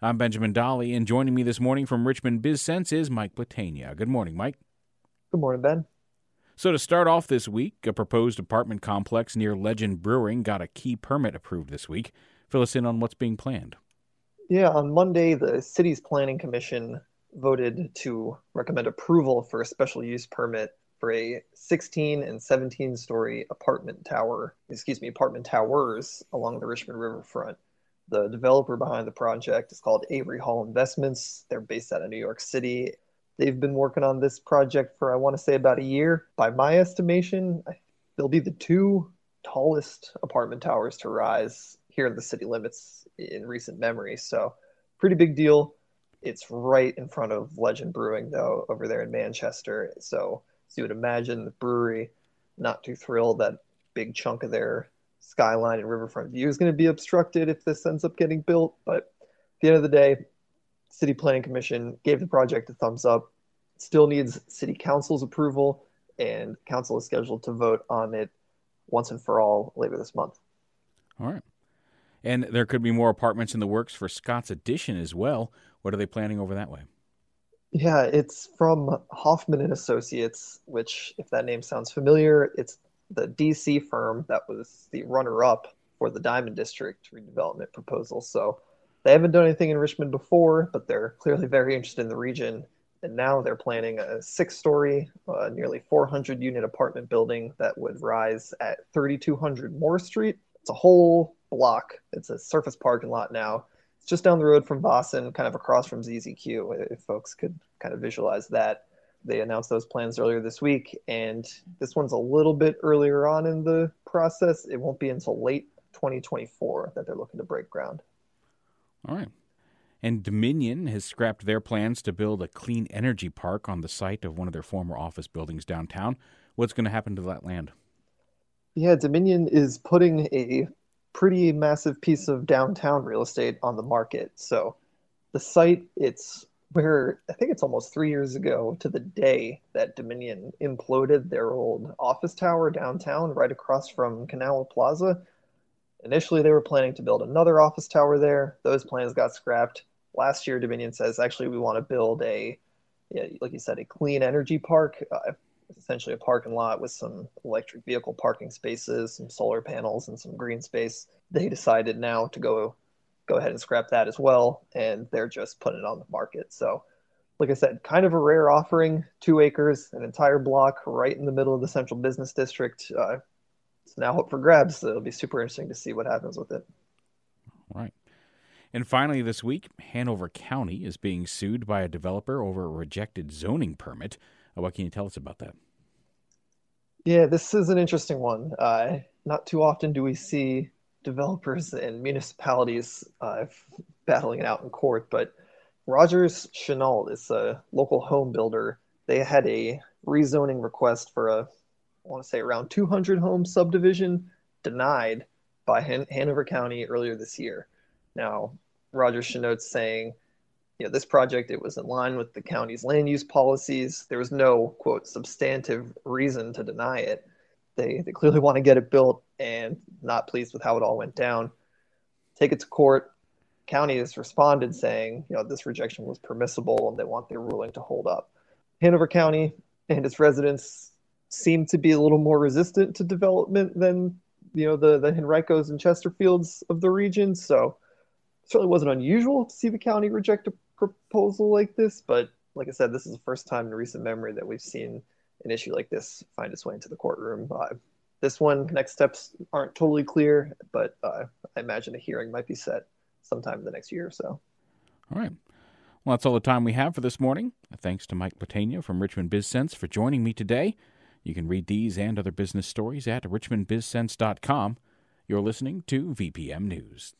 I'm Benjamin Dolly, and joining me this morning from Richmond BizSense is Mike Platania. Good morning, Mike. Good morning, Ben. So, to start off this week, a proposed apartment complex near Legend Brewing got a key permit approved this week. Fill us in on what's being planned. Yeah, on Monday, the city's planning commission voted to recommend approval for a special use permit for a 16 and 17 story apartment tower, excuse me, apartment towers along the Richmond Riverfront. The developer behind the project is called Avery Hall Investments. They're based out of New York City. They've been working on this project for, I want to say, about a year. By my estimation, they'll be the two tallest apartment towers to rise here in the city limits in recent memory. So, pretty big deal. It's right in front of Legend Brewing, though, over there in Manchester. So, as you would imagine the brewery not too thrilled that big chunk of their skyline and riverfront view is going to be obstructed if this ends up getting built. But at the end of the day, City Planning Commission gave the project a thumbs up. still needs City Council's approval, and Council is scheduled to vote on it once and for all later this month. All right. And there could be more apartments in the works for Scott's Addition as well. What are they planning over that way? Yeah, it's from Hoffman and Associates, which, if that name sounds familiar, it's the DC firm that was the runner-up for the Diamond District redevelopment proposal. So they haven't done anything in Richmond before, but they're clearly very interested in the region. And now they're planning a six-story, uh, nearly 400-unit apartment building that would rise at 3200 Moore Street. It's a whole block. It's a surface parking lot now. It's just down the road from Boston, kind of across from ZZQ. If folks could kind of visualize that they announced those plans earlier this week, and this one's a little bit earlier on in the process. It won't be until late 2024 that they're looking to break ground. All right. And Dominion has scrapped their plans to build a clean energy park on the site of one of their former office buildings downtown. What's going to happen to that land? Yeah, Dominion is putting a pretty massive piece of downtown real estate on the market. So the site, it's where I think it's almost three years ago to the day that Dominion imploded their old office tower downtown, right across from Kanawha Plaza. Initially, they were planning to build another office tower there. Those plans got scrapped. Last year, Dominion says, actually, we want to build a, yeah, like you said, a clean energy park. Uh, essentially a parking lot with some electric vehicle parking spaces, some solar panels, and some green space. They decided now to go go ahead and scrap that as well. And they're just putting it on the market. So, like I said, kind of a rare offering two acres, an entire block right in the middle of the central business district. Uh, it's now up for grabs. So it'll be super interesting to see what happens with it. Right. And finally, this week, Hanover County is being sued by a developer over a rejected zoning permit. Uh, what can you tell us about that? Yeah, this is an interesting one. Uh, not too often do we see developers and municipalities uh, battling it out in court, but Rogers Chenault is a local home builder. They had a rezoning request for a, I want to say around 200 home subdivision denied by Han- Hanover County earlier this year. Now, Rogers Chenault's saying, you know, this project it was in line with the county's land use policies. There was no quote substantive reason to deny it. They they clearly want to get it built and not pleased with how it all went down. Take it to court. County has responded saying, you know, this rejection was permissible and they want their ruling to hold up. Hanover County and its residents seem to be a little more resistant to development than, you know, the, the Henricos and Chesterfields of the region. So it certainly wasn't unusual to see the county reject a proposal like this, but like I said, this is the first time in recent memory that we've seen an issue like this find its way into the courtroom. Uh, this one, next steps aren't totally clear, but uh, I imagine a hearing might be set sometime in the next year or so. All right. Well, that's all the time we have for this morning. Thanks to Mike Platania from Richmond BizSense for joining me today. You can read these and other business stories at richmondbizsense.com. You're listening to VPM News.